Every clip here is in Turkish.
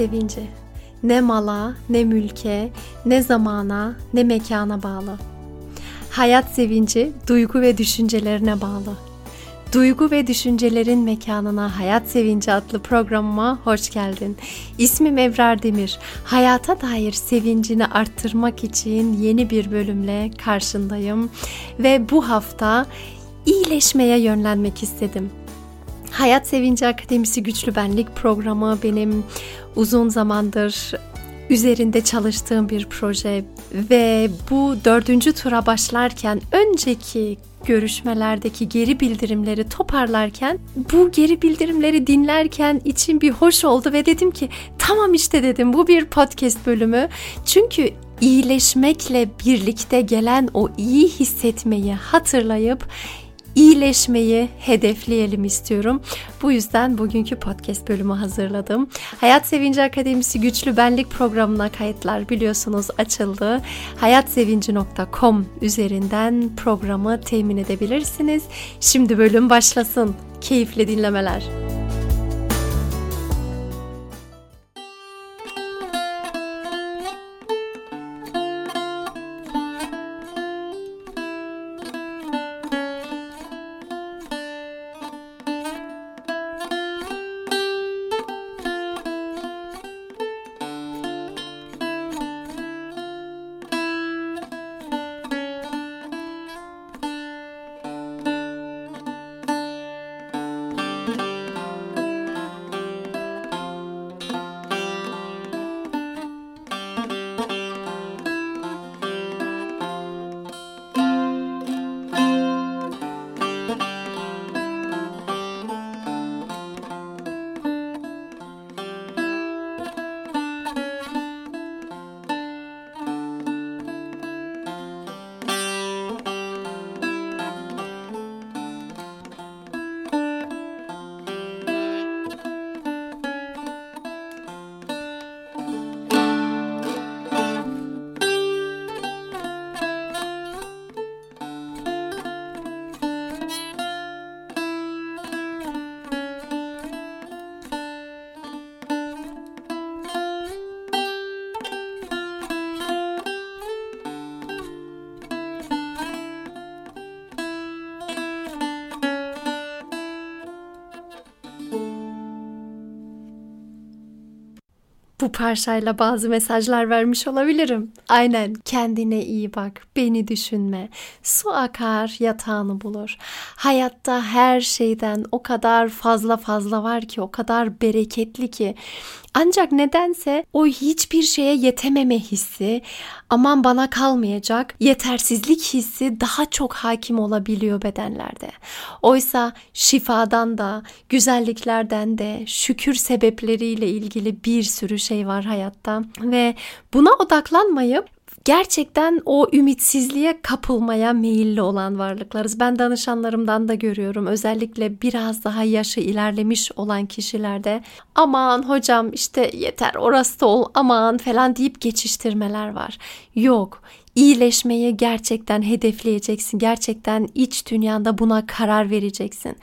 Sevinci ne mala, ne mülke, ne zamana, ne mekana bağlı. Hayat sevinci duygu ve düşüncelerine bağlı. Duygu ve Düşüncelerin Mekanına Hayat Sevinci adlı programıma hoş geldin. İsmim Evrar Demir. Hayata dair sevincini arttırmak için yeni bir bölümle karşındayım ve bu hafta iyileşmeye yönlenmek istedim. Hayat Sevinci Akademisi Güçlü Benlik programı benim uzun zamandır üzerinde çalıştığım bir proje ve bu dördüncü tura başlarken önceki görüşmelerdeki geri bildirimleri toparlarken bu geri bildirimleri dinlerken için bir hoş oldu ve dedim ki tamam işte dedim. Bu bir podcast bölümü. Çünkü iyileşmekle birlikte gelen o iyi hissetmeyi hatırlayıp iyileşmeyi hedefleyelim istiyorum. Bu yüzden bugünkü podcast bölümü hazırladım. Hayat Sevinci Akademisi Güçlü Benlik programına kayıtlar biliyorsunuz açıldı. hayatsevinci.com üzerinden programı temin edebilirsiniz. Şimdi bölüm başlasın. Keyifli dinlemeler. Bu parçayla bazı mesajlar vermiş olabilirim. Aynen kendine iyi bak, beni düşünme. Su akar yatağını bulur. Hayatta her şeyden o kadar fazla fazla var ki, o kadar bereketli ki. Ancak nedense o hiçbir şeye yetememe hissi, aman bana kalmayacak, yetersizlik hissi daha çok hakim olabiliyor bedenlerde. Oysa şifadan da, güzelliklerden de, şükür sebepleriyle ilgili bir sürü şey var hayatta ve buna odaklanmayıp gerçekten o ümitsizliğe kapılmaya meyilli olan varlıklarız. Ben danışanlarımdan da görüyorum. Özellikle biraz daha yaşı ilerlemiş olan kişilerde aman hocam işte yeter orası da ol aman falan deyip geçiştirmeler var. Yok iyileşmeyi gerçekten hedefleyeceksin. Gerçekten iç dünyanda buna karar vereceksin.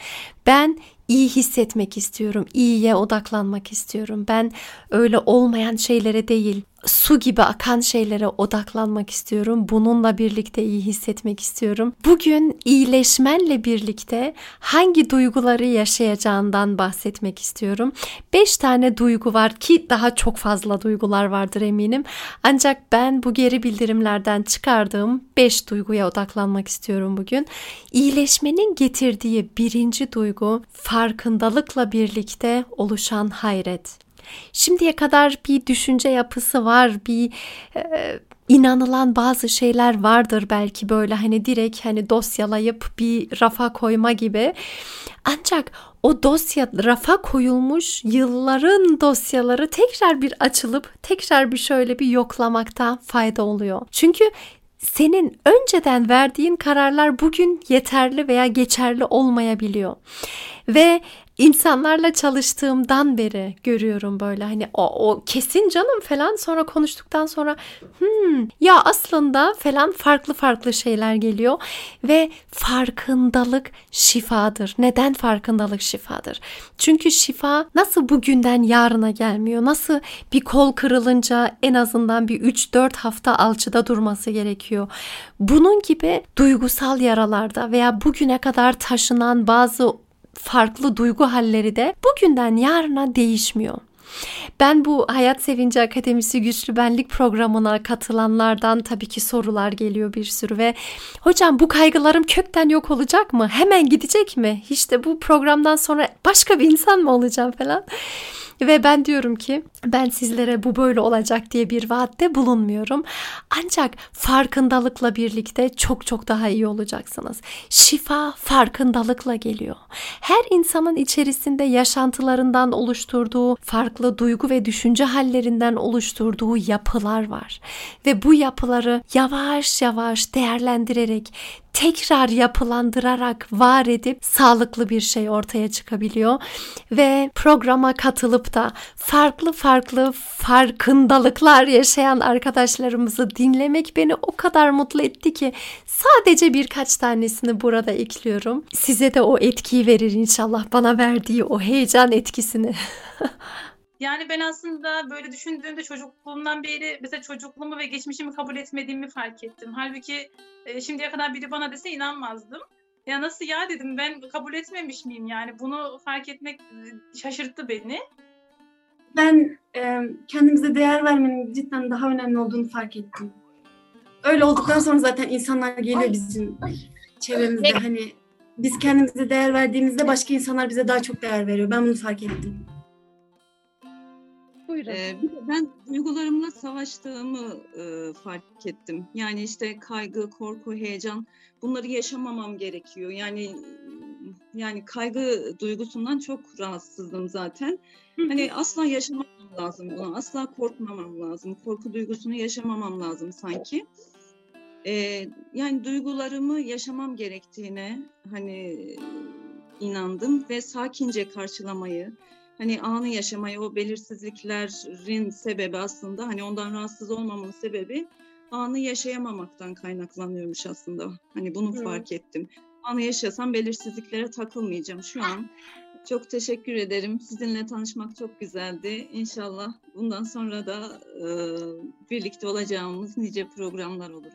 Ben iyi hissetmek istiyorum. iyiye odaklanmak istiyorum. Ben öyle olmayan şeylere değil, su gibi akan şeylere odaklanmak istiyorum. Bununla birlikte iyi hissetmek istiyorum. Bugün iyileşmenle birlikte hangi duyguları yaşayacağından bahsetmek istiyorum. Beş tane duygu var ki daha çok fazla duygular vardır eminim. Ancak ben bu geri bildirimlerden çıkardığım beş duyguya odaklanmak istiyorum bugün. İyileşmenin getirdiği birinci duygu farkındalıkla birlikte oluşan hayret. Şimdiye kadar bir düşünce yapısı var, bir e, inanılan bazı şeyler vardır belki böyle hani direkt hani dosyalayıp bir rafa koyma gibi. Ancak o dosya rafa koyulmuş yılların dosyaları tekrar bir açılıp tekrar bir şöyle bir yoklamakta fayda oluyor. Çünkü senin önceden verdiğin kararlar bugün yeterli veya geçerli olmayabiliyor. Ve insanlarla çalıştığımdan beri görüyorum böyle hani o, o kesin canım falan sonra konuştuktan sonra hmm, ya aslında falan farklı farklı şeyler geliyor ve farkındalık şifadır. Neden farkındalık şifadır? Çünkü şifa nasıl bugünden yarına gelmiyor? Nasıl bir kol kırılınca en azından bir 3-4 hafta alçıda durması gerekiyor? Bunun gibi duygusal yaralarda veya bugüne kadar taşınan bazı farklı duygu halleri de bugünden yarına değişmiyor. Ben bu Hayat Sevinci Akademisi Güçlü Benlik programına katılanlardan tabii ki sorular geliyor bir sürü ve hocam bu kaygılarım kökten yok olacak mı? Hemen gidecek mi? İşte bu programdan sonra başka bir insan mı olacağım falan. Ve ben diyorum ki ben sizlere bu böyle olacak diye bir vaatte bulunmuyorum. Ancak farkındalıkla birlikte çok çok daha iyi olacaksınız. Şifa farkındalıkla geliyor. Her insanın içerisinde yaşantılarından oluşturduğu farklı duygu ve düşünce hallerinden oluşturduğu yapılar var. Ve bu yapıları yavaş yavaş değerlendirerek tekrar yapılandırarak var edip sağlıklı bir şey ortaya çıkabiliyor ve programa katılıp da farklı farklı farkındalıklar yaşayan arkadaşlarımızı dinlemek beni o kadar mutlu etti ki sadece birkaç tanesini burada ekliyorum. Size de o etkiyi verir inşallah bana verdiği o heyecan etkisini. Yani ben aslında böyle düşündüğümde çocukluğumdan beri mesela çocukluğumu ve geçmişimi kabul etmediğimi fark ettim. Halbuki e, şimdiye kadar biri bana dese inanmazdım. Ya nasıl ya dedim ben kabul etmemiş miyim yani bunu fark etmek e, şaşırttı beni. Ben e, kendimize değer vermenin cidden daha önemli olduğunu fark ettim. Öyle olduktan sonra zaten insanlar geliyor bizim çevremizde hani biz kendimize değer verdiğimizde başka insanlar bize daha çok değer veriyor. Ben bunu fark ettim. Buyurun. Ee, bir de ben duygularımla savaştığımı e, fark ettim. Yani işte kaygı, korku, heyecan bunları yaşamamam gerekiyor. Yani yani kaygı duygusundan çok rahatsızdım zaten. Hani asla yaşamamam lazım bunu. Asla korkmamam lazım. Korku duygusunu yaşamamam lazım sanki. Ee, yani duygularımı yaşamam gerektiğine hani inandım ve sakince karşılamayı, hani anı yaşamayı, o belirsizliklerin sebebi aslında hani ondan rahatsız olmamın sebebi anı yaşayamamaktan kaynaklanıyormuş aslında. Hani bunu Hı. fark ettim. Anı yaşasam belirsizliklere takılmayacağım. Şu an çok teşekkür ederim. Sizinle tanışmak çok güzeldi. İnşallah bundan sonra da e, birlikte olacağımız nice programlar olur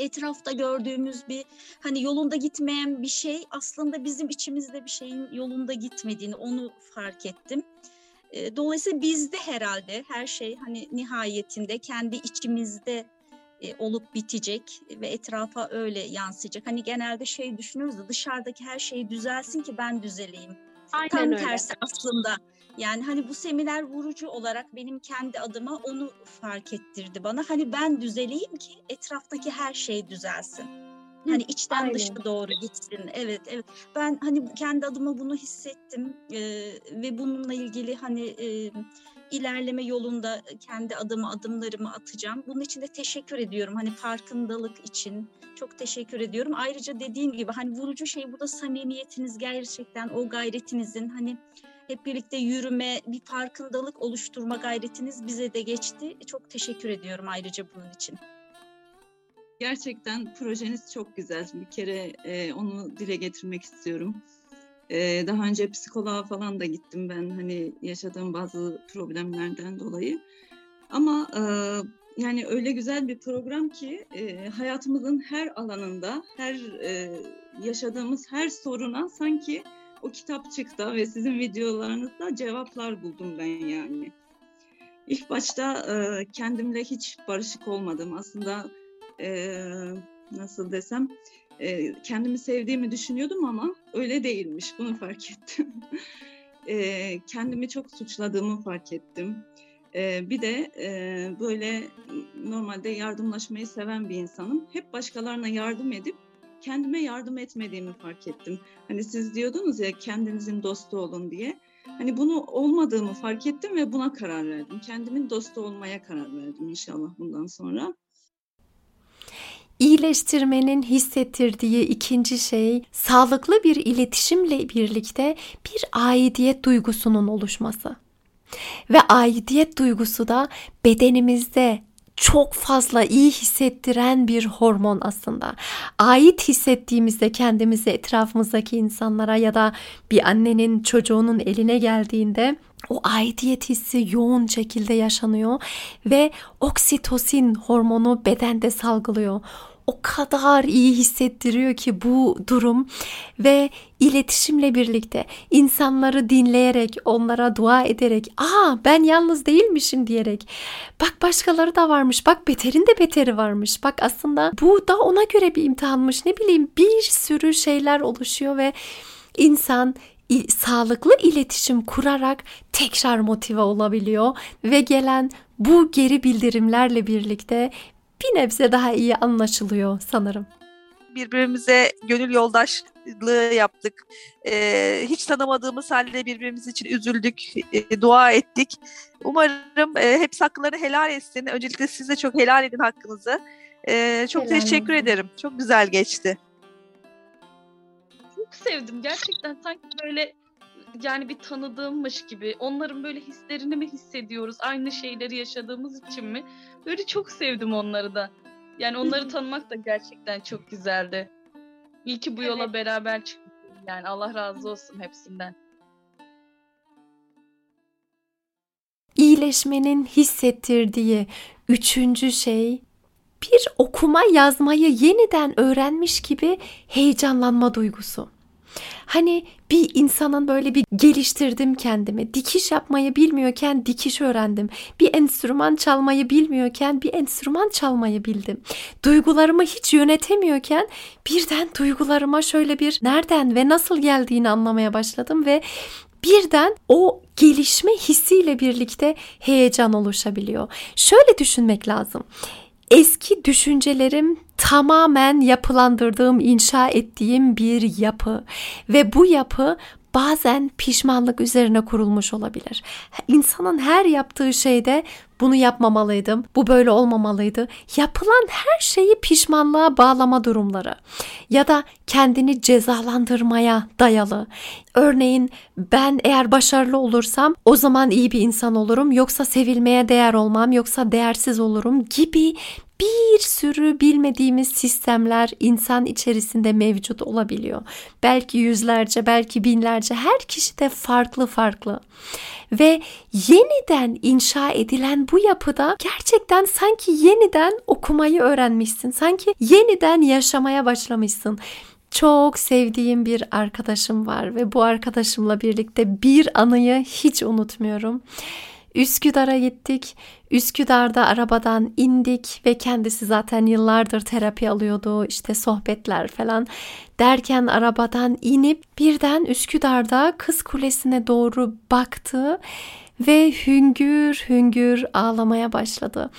etrafta gördüğümüz bir hani yolunda gitmeyen bir şey aslında bizim içimizde bir şeyin yolunda gitmediğini onu fark ettim. Dolayısıyla bizde herhalde her şey hani nihayetinde kendi içimizde olup bitecek ve etrafa öyle yansıyacak. Hani genelde şey düşünürüz de dışarıdaki her şey düzelsin ki ben düzeleyim. Aynen Tam öyle. tersi aslında. Yani hani bu seminer vurucu olarak benim kendi adıma onu fark ettirdi bana. Hani ben düzeleyim ki etraftaki her şey düzelsin. Hani içten Aynen. dışa doğru gitsin. Evet, evet. Ben hani kendi adıma bunu hissettim ee, ve bununla ilgili hani e, ilerleme yolunda kendi adımı adımlarımı atacağım. Bunun için de teşekkür ediyorum. Hani farkındalık için çok teşekkür ediyorum. Ayrıca dediğim gibi hani vurucu şey burada samimiyetiniz gerçekten o gayretinizin hani hep birlikte yürüme, bir farkındalık oluşturma gayretiniz bize de geçti. Çok teşekkür ediyorum ayrıca bunun için. Gerçekten projeniz çok güzel. Bir kere e, onu dile getirmek istiyorum. E, daha önce psikoloğa falan da gittim ben hani yaşadığım bazı problemlerden dolayı. Ama e, yani öyle güzel bir program ki e, hayatımızın her alanında, her e, yaşadığımız her soruna sanki o kitapçıkta ve sizin videolarınızda cevaplar buldum ben yani. İlk başta e, kendimle hiç barışık olmadım. Aslında e, nasıl desem e, kendimi sevdiğimi düşünüyordum ama öyle değilmiş. Bunu fark ettim. e, kendimi çok suçladığımı fark ettim. E, bir de e, böyle normalde yardımlaşmayı seven bir insanım. Hep başkalarına yardım edip kendime yardım etmediğimi fark ettim. Hani siz diyordunuz ya kendinizin dostu olun diye. Hani bunu olmadığımı fark ettim ve buna karar verdim. Kendimin dostu olmaya karar verdim inşallah bundan sonra. İyileştirmenin hissettirdiği ikinci şey sağlıklı bir iletişimle birlikte bir aidiyet duygusunun oluşması. Ve aidiyet duygusu da bedenimizde çok fazla iyi hissettiren bir hormon aslında. Ait hissettiğimizde kendimizi etrafımızdaki insanlara ya da bir annenin çocuğunun eline geldiğinde o aidiyet hissi yoğun şekilde yaşanıyor ve oksitosin hormonu bedende salgılıyor o kadar iyi hissettiriyor ki bu durum ve iletişimle birlikte insanları dinleyerek, onlara dua ederek, "Aa ben yalnız değilmişim." diyerek, "Bak başkaları da varmış. Bak beterin de beteri varmış. Bak aslında bu da ona göre bir imtihanmış." Ne bileyim bir sürü şeyler oluşuyor ve insan sağlıklı iletişim kurarak tekrar motive olabiliyor ve gelen bu geri bildirimlerle birlikte bir nebze daha iyi anlaşılıyor sanırım. Birbirimize gönül yoldaşlığı yaptık. Ee, hiç tanımadığımız halde birbirimiz için üzüldük, e, dua ettik. Umarım e, hepsi haklarını helal etsin. Öncelikle siz de çok helal edin hakkınızı. Ee, çok helal teşekkür olsun. ederim. Çok güzel geçti. Çok sevdim. Gerçekten sanki böyle yani bir tanıdığımmış gibi onların böyle hislerini mi hissediyoruz aynı şeyleri yaşadığımız için mi? Böyle çok sevdim onları da. Yani onları tanımak da gerçekten çok güzeldi. İyi ki bu yola evet. beraber çıktık yani. Allah razı olsun hepsinden. İyileşmenin hissettirdiği üçüncü şey bir okuma yazmayı yeniden öğrenmiş gibi heyecanlanma duygusu. Hani bir insanın böyle bir geliştirdim kendimi. Dikiş yapmayı bilmiyorken dikiş öğrendim. Bir enstrüman çalmayı bilmiyorken bir enstrüman çalmayı bildim. Duygularımı hiç yönetemiyorken birden duygularıma şöyle bir nereden ve nasıl geldiğini anlamaya başladım ve birden o gelişme hissiyle birlikte heyecan oluşabiliyor. Şöyle düşünmek lazım eski düşüncelerim tamamen yapılandırdığım, inşa ettiğim bir yapı. Ve bu yapı bazen pişmanlık üzerine kurulmuş olabilir. İnsanın her yaptığı şeyde bunu yapmamalıydım, bu böyle olmamalıydı. Yapılan her şeyi pişmanlığa bağlama durumları ya da kendini cezalandırmaya dayalı. Örneğin ben eğer başarılı olursam o zaman iyi bir insan olurum yoksa sevilmeye değer olmam yoksa değersiz olurum gibi bir sürü bilmediğimiz sistemler insan içerisinde mevcut olabiliyor. Belki yüzlerce, belki binlerce her kişi de farklı farklı. Ve yeniden inşa edilen bu yapıda gerçekten sanki yeniden okumayı öğrenmişsin. Sanki yeniden yaşamaya başlamışsın çok sevdiğim bir arkadaşım var ve bu arkadaşımla birlikte bir anıyı hiç unutmuyorum. Üsküdar'a gittik. Üsküdar'da arabadan indik ve kendisi zaten yıllardır terapi alıyordu. işte sohbetler falan derken arabadan inip birden Üsküdar'da Kız Kulesi'ne doğru baktı ve hüngür hüngür ağlamaya başladı.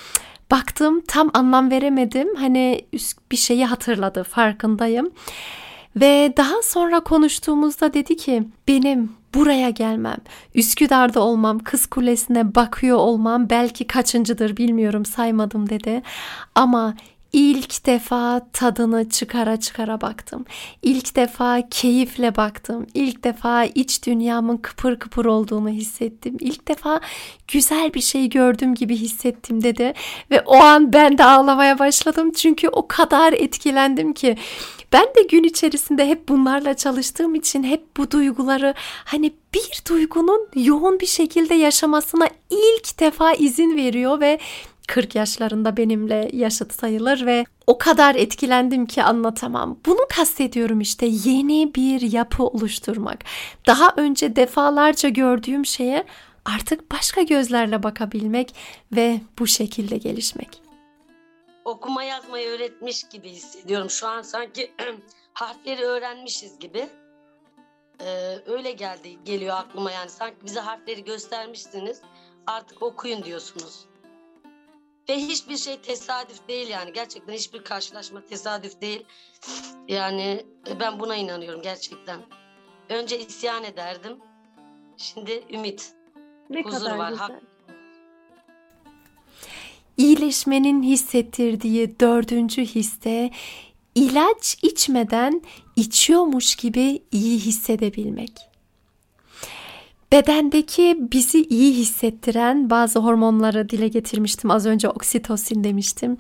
Baktım tam anlam veremedim. Hani bir şeyi hatırladı farkındayım. Ve daha sonra konuştuğumuzda dedi ki benim buraya gelmem, Üsküdar'da olmam, Kız Kulesi'ne bakıyor olmam belki kaçıncıdır bilmiyorum saymadım dedi. Ama ilk defa tadını çıkara çıkara baktım. İlk defa keyifle baktım. İlk defa iç dünyamın kıpır kıpır olduğunu hissettim. İlk defa güzel bir şey gördüm gibi hissettim dedi. Ve o an ben de ağlamaya başladım. Çünkü o kadar etkilendim ki ben de gün içerisinde hep bunlarla çalıştığım için hep bu duyguları hani bir duygunun yoğun bir şekilde yaşamasına ilk defa izin veriyor ve 40 yaşlarında benimle yaşıt sayılır ve o kadar etkilendim ki anlatamam. Bunu kastediyorum işte yeni bir yapı oluşturmak. Daha önce defalarca gördüğüm şeye artık başka gözlerle bakabilmek ve bu şekilde gelişmek okuma yazmayı öğretmiş gibi hissediyorum. Şu an sanki harfleri öğrenmişiz gibi. Ee, öyle geldi geliyor aklıma yani sanki bize harfleri göstermişsiniz artık okuyun diyorsunuz. Ve hiçbir şey tesadüf değil yani gerçekten hiçbir karşılaşma tesadüf değil. Yani e, ben buna inanıyorum gerçekten. Önce isyan ederdim. Şimdi ümit. Ne huzur kadar var. Güzel. Hak iyileşmenin hissettirdiği dördüncü hisse ilaç içmeden içiyormuş gibi iyi hissedebilmek. Bedendeki bizi iyi hissettiren bazı hormonları dile getirmiştim. Az önce oksitosin demiştim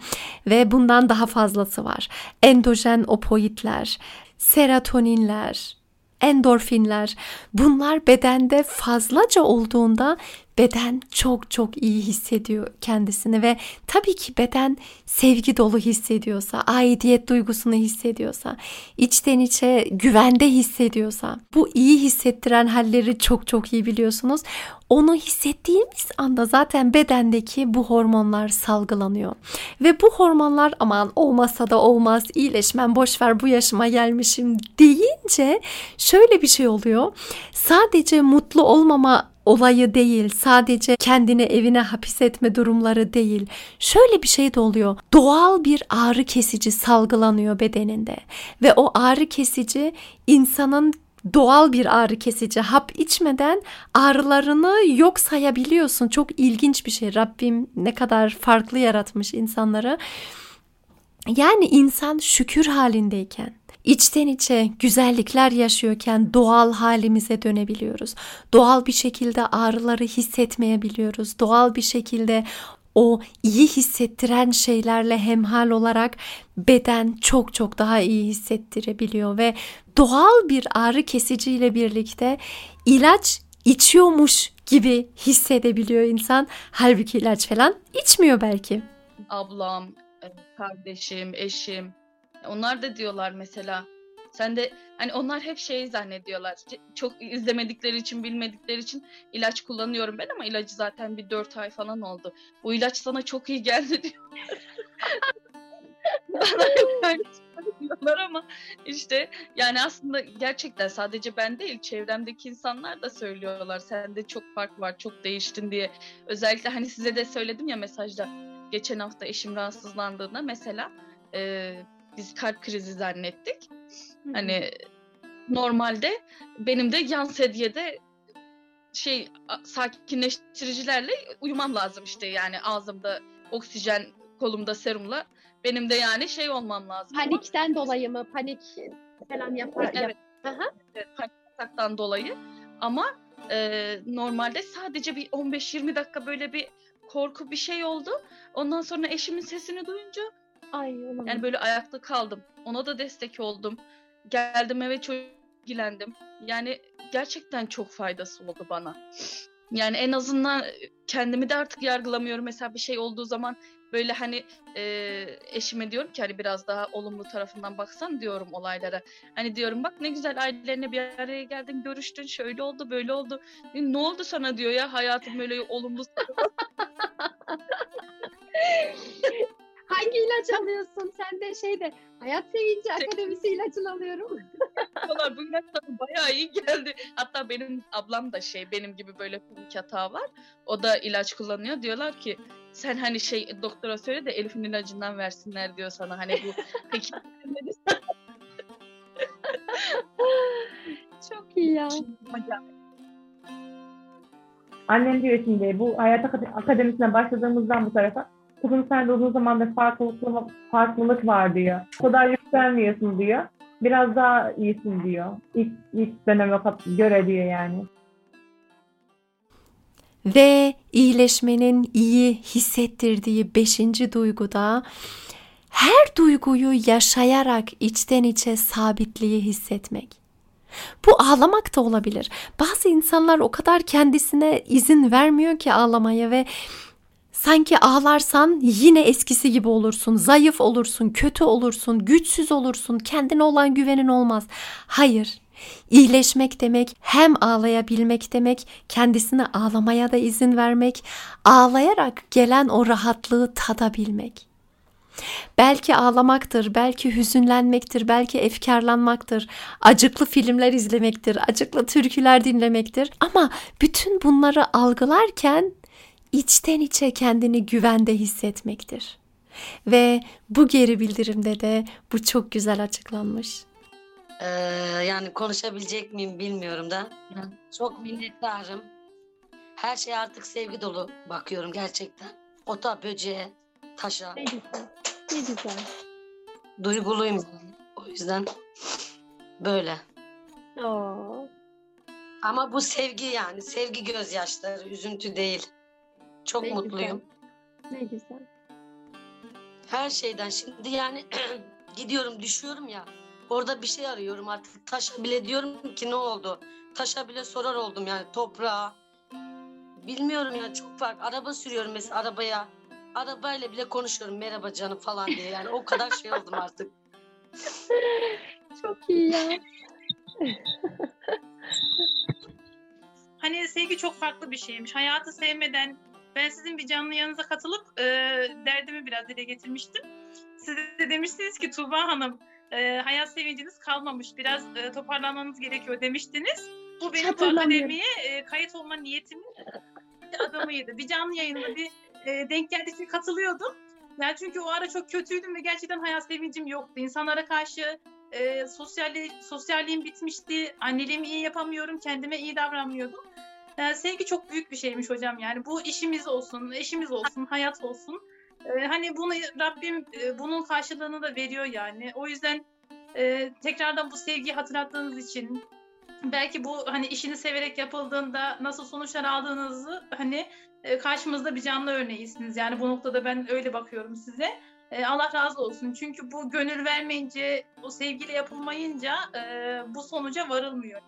ve bundan daha fazlası var. Endojen opoidler, serotoninler, endorfinler bunlar bedende fazlaca olduğunda beden çok çok iyi hissediyor kendisini ve tabii ki beden sevgi dolu hissediyorsa, aidiyet duygusunu hissediyorsa, içten içe güvende hissediyorsa, bu iyi hissettiren halleri çok çok iyi biliyorsunuz. Onu hissettiğimiz anda zaten bedendeki bu hormonlar salgılanıyor. Ve bu hormonlar aman olmasa da olmaz, iyileşmem boşver bu yaşıma gelmişim deyince şöyle bir şey oluyor. Sadece mutlu olmama olayı değil, sadece kendini evine hapis etme durumları değil. Şöyle bir şey de oluyor. Doğal bir ağrı kesici salgılanıyor bedeninde ve o ağrı kesici insanın doğal bir ağrı kesici hap içmeden ağrılarını yok sayabiliyorsun. Çok ilginç bir şey. Rabbim ne kadar farklı yaratmış insanları. Yani insan şükür halindeyken içten içe güzellikler yaşıyorken doğal halimize dönebiliyoruz. Doğal bir şekilde ağrıları hissetmeyebiliyoruz. Doğal bir şekilde o iyi hissettiren şeylerle hemhal olarak beden çok çok daha iyi hissettirebiliyor ve doğal bir ağrı kesiciyle birlikte ilaç içiyormuş gibi hissedebiliyor insan. Halbuki ilaç falan içmiyor belki. Ablam, kardeşim, eşim onlar da diyorlar mesela sen de hani onlar hep şey zannediyorlar. Çok izlemedikleri için, bilmedikleri için ilaç kullanıyorum ben ama ilacı zaten bir dört ay falan oldu. Bu ilaç sana çok iyi geldi. Bana diyorlar ama işte yani aslında gerçekten sadece ben değil çevremdeki insanlar da söylüyorlar. Sende çok fark var, çok değiştin diye. Özellikle hani size de söyledim ya mesajda. Geçen hafta eşim rahatsızlandığında mesela e, biz kalp krizi zannettik. Hı-hı. Hani normalde benim de yan sedyede şey sakinleştiricilerle uyumam lazım işte yani ağzımda oksijen kolumda serumla benim de yani şey olmam lazım. Panikten ama... dolayı mı? Panik falan yapar. Evet. Yap- evet panik ataktan dolayı ama e, normalde sadece bir 15-20 dakika böyle bir korku bir şey oldu. Ondan sonra eşimin sesini duyunca Ay olamaz. Yani böyle ayakta kaldım. Ona da destek oldum. Geldim eve çok ilgilendim. Yani gerçekten çok faydası oldu bana. Yani en azından kendimi de artık yargılamıyorum. Mesela bir şey olduğu zaman böyle hani e, eşime diyorum ki hani biraz daha olumlu tarafından baksan diyorum olaylara. Hani diyorum bak ne güzel ailelerine bir araya geldin, görüştün, şöyle oldu, böyle oldu. Ne oldu sana diyor ya hayatım böyle olumlu. Hangi ilaç alıyorsun? Sen de şeyde Hayat Sevinci şey- Akademisi ilacını alıyorum. Valla bu ilaç sana bayağı iyi geldi. Hatta benim ablam da şey benim gibi böyle panik hata var. O da ilaç kullanıyor. Diyorlar ki sen hani şey doktora söyle de Elif'in ilacından versinler diyor sana. Hani bu peki Çok iyi ya. Annem diyor şimdi bu Hayat Akademisi'ne başladığımızdan bu tarafa kızım sen de uzun zamandır farklılık, farklılık var diyor. O kadar yükselmiyorsun diyor. Biraz daha iyisin diyor. İlk, ilk döneme göre diyor yani. Ve iyileşmenin iyi hissettirdiği beşinci duyguda her duyguyu yaşayarak içten içe sabitliği hissetmek. Bu ağlamak da olabilir. Bazı insanlar o kadar kendisine izin vermiyor ki ağlamaya ve Sanki ağlarsan yine eskisi gibi olursun, zayıf olursun, kötü olursun, güçsüz olursun, kendine olan güvenin olmaz. Hayır. İyileşmek demek hem ağlayabilmek demek, kendisine ağlamaya da izin vermek, ağlayarak gelen o rahatlığı tadabilmek. Belki ağlamaktır, belki hüzünlenmektir, belki efkarlanmaktır, acıklı filmler izlemektir, acıklı türküler dinlemektir. Ama bütün bunları algılarken içten içe kendini güvende hissetmektir. Ve bu geri bildirimde de bu çok güzel açıklanmış. Ee, yani konuşabilecek miyim bilmiyorum da. Çok minnettarım. Her şey artık sevgi dolu bakıyorum gerçekten. ota, böceğe, taşa. Ne güzel. Ne güzel. Duyguluyum. O yüzden böyle. Oo. Ama bu sevgi yani. Sevgi gözyaşları, üzüntü değil. Çok Ne güzel. mutluyum. Ne güzel. Her şeyden. Şimdi yani gidiyorum, düşüyorum ya. Orada bir şey arıyorum artık. Taşa bile diyorum ki ne oldu? Taşa bile sorar oldum yani toprağa. Bilmiyorum ya çok fark. Araba sürüyorum mesela arabaya. Arabayla bile konuşuyorum merhaba canım falan diye. Yani o kadar şey oldum artık. Çok iyi ya. Hani sevgi çok farklı bir şeymiş. Hayatı sevmeden ben sizin bir canlı yanınıza katılıp e, derdimi biraz dile getirmiştim. Siz de demiştiniz ki Tuğba Hanım e, hayat sevinciniz kalmamış. Biraz e, toparlanmanız gerekiyor demiştiniz. Bu benim bu akademiye e, kayıt olma niyetimin adamıydı. Bir canlı yayında bir e, denk geldikçe katılıyordum. Yani çünkü o ara çok kötüydüm ve gerçekten hayat sevincim yoktu. İnsanlara karşı e, sosyalli, sosyalliğim bitmişti. Anneliğimi iyi yapamıyorum. Kendime iyi davranmıyordum. E, sevgi çok büyük bir şeymiş hocam. Yani bu işimiz olsun, eşimiz olsun, hayat olsun. E, hani bunu Rabbim e, bunun karşılığını da veriyor yani. O yüzden e, tekrardan bu sevgiyi hatırlattığınız için belki bu hani işini severek yapıldığında nasıl sonuçlar aldığınızı hani e, karşımızda bir canlı örneğisiniz. Yani bu noktada ben öyle bakıyorum size. E, Allah razı olsun. Çünkü bu gönül vermeyince, o sevgiyle yapılmayınca e, bu sonuca varılmıyor.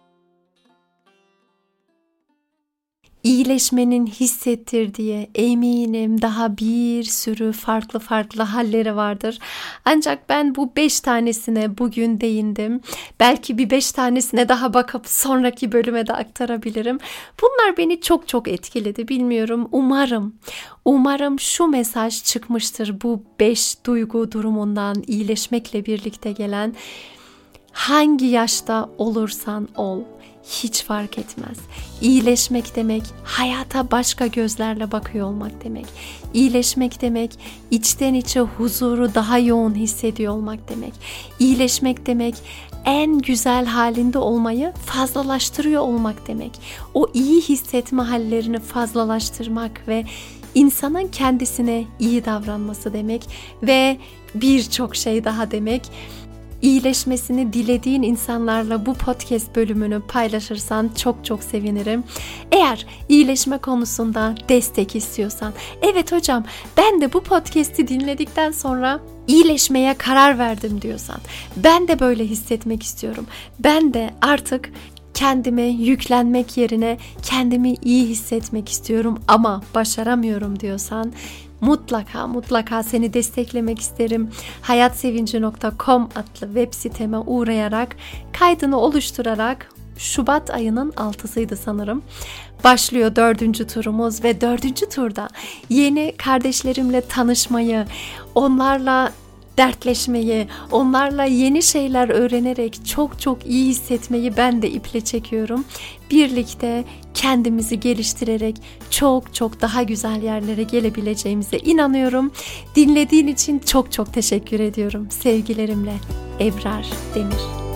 İyileşmenin hissettirdiği eminim daha bir sürü farklı farklı halleri vardır. Ancak ben bu beş tanesine bugün değindim. Belki bir beş tanesine daha bakıp sonraki bölüme de aktarabilirim. Bunlar beni çok çok etkiledi bilmiyorum. Umarım, umarım şu mesaj çıkmıştır bu beş duygu durumundan iyileşmekle birlikte gelen hangi yaşta olursan ol hiç fark etmez. İyileşmek demek hayata başka gözlerle bakıyor olmak demek. İyileşmek demek içten içe huzuru daha yoğun hissediyor olmak demek. İyileşmek demek en güzel halinde olmayı fazlalaştırıyor olmak demek. O iyi hissetme hallerini fazlalaştırmak ve insanın kendisine iyi davranması demek ve birçok şey daha demek iyileşmesini dilediğin insanlarla bu podcast bölümünü paylaşırsan çok çok sevinirim. Eğer iyileşme konusunda destek istiyorsan, evet hocam ben de bu podcast'i dinledikten sonra iyileşmeye karar verdim diyorsan, ben de böyle hissetmek istiyorum. Ben de artık kendime yüklenmek yerine kendimi iyi hissetmek istiyorum ama başaramıyorum diyorsan mutlaka mutlaka seni desteklemek isterim. hayatsevinci.com adlı web siteme uğrayarak kaydını oluşturarak Şubat ayının 6'sıydı sanırım. Başlıyor dördüncü turumuz ve dördüncü turda yeni kardeşlerimle tanışmayı, onlarla dertleşmeyi, onlarla yeni şeyler öğrenerek çok çok iyi hissetmeyi ben de iple çekiyorum. Birlikte kendimizi geliştirerek çok çok daha güzel yerlere gelebileceğimize inanıyorum. Dinlediğin için çok çok teşekkür ediyorum. Sevgilerimle Ebrar Demir.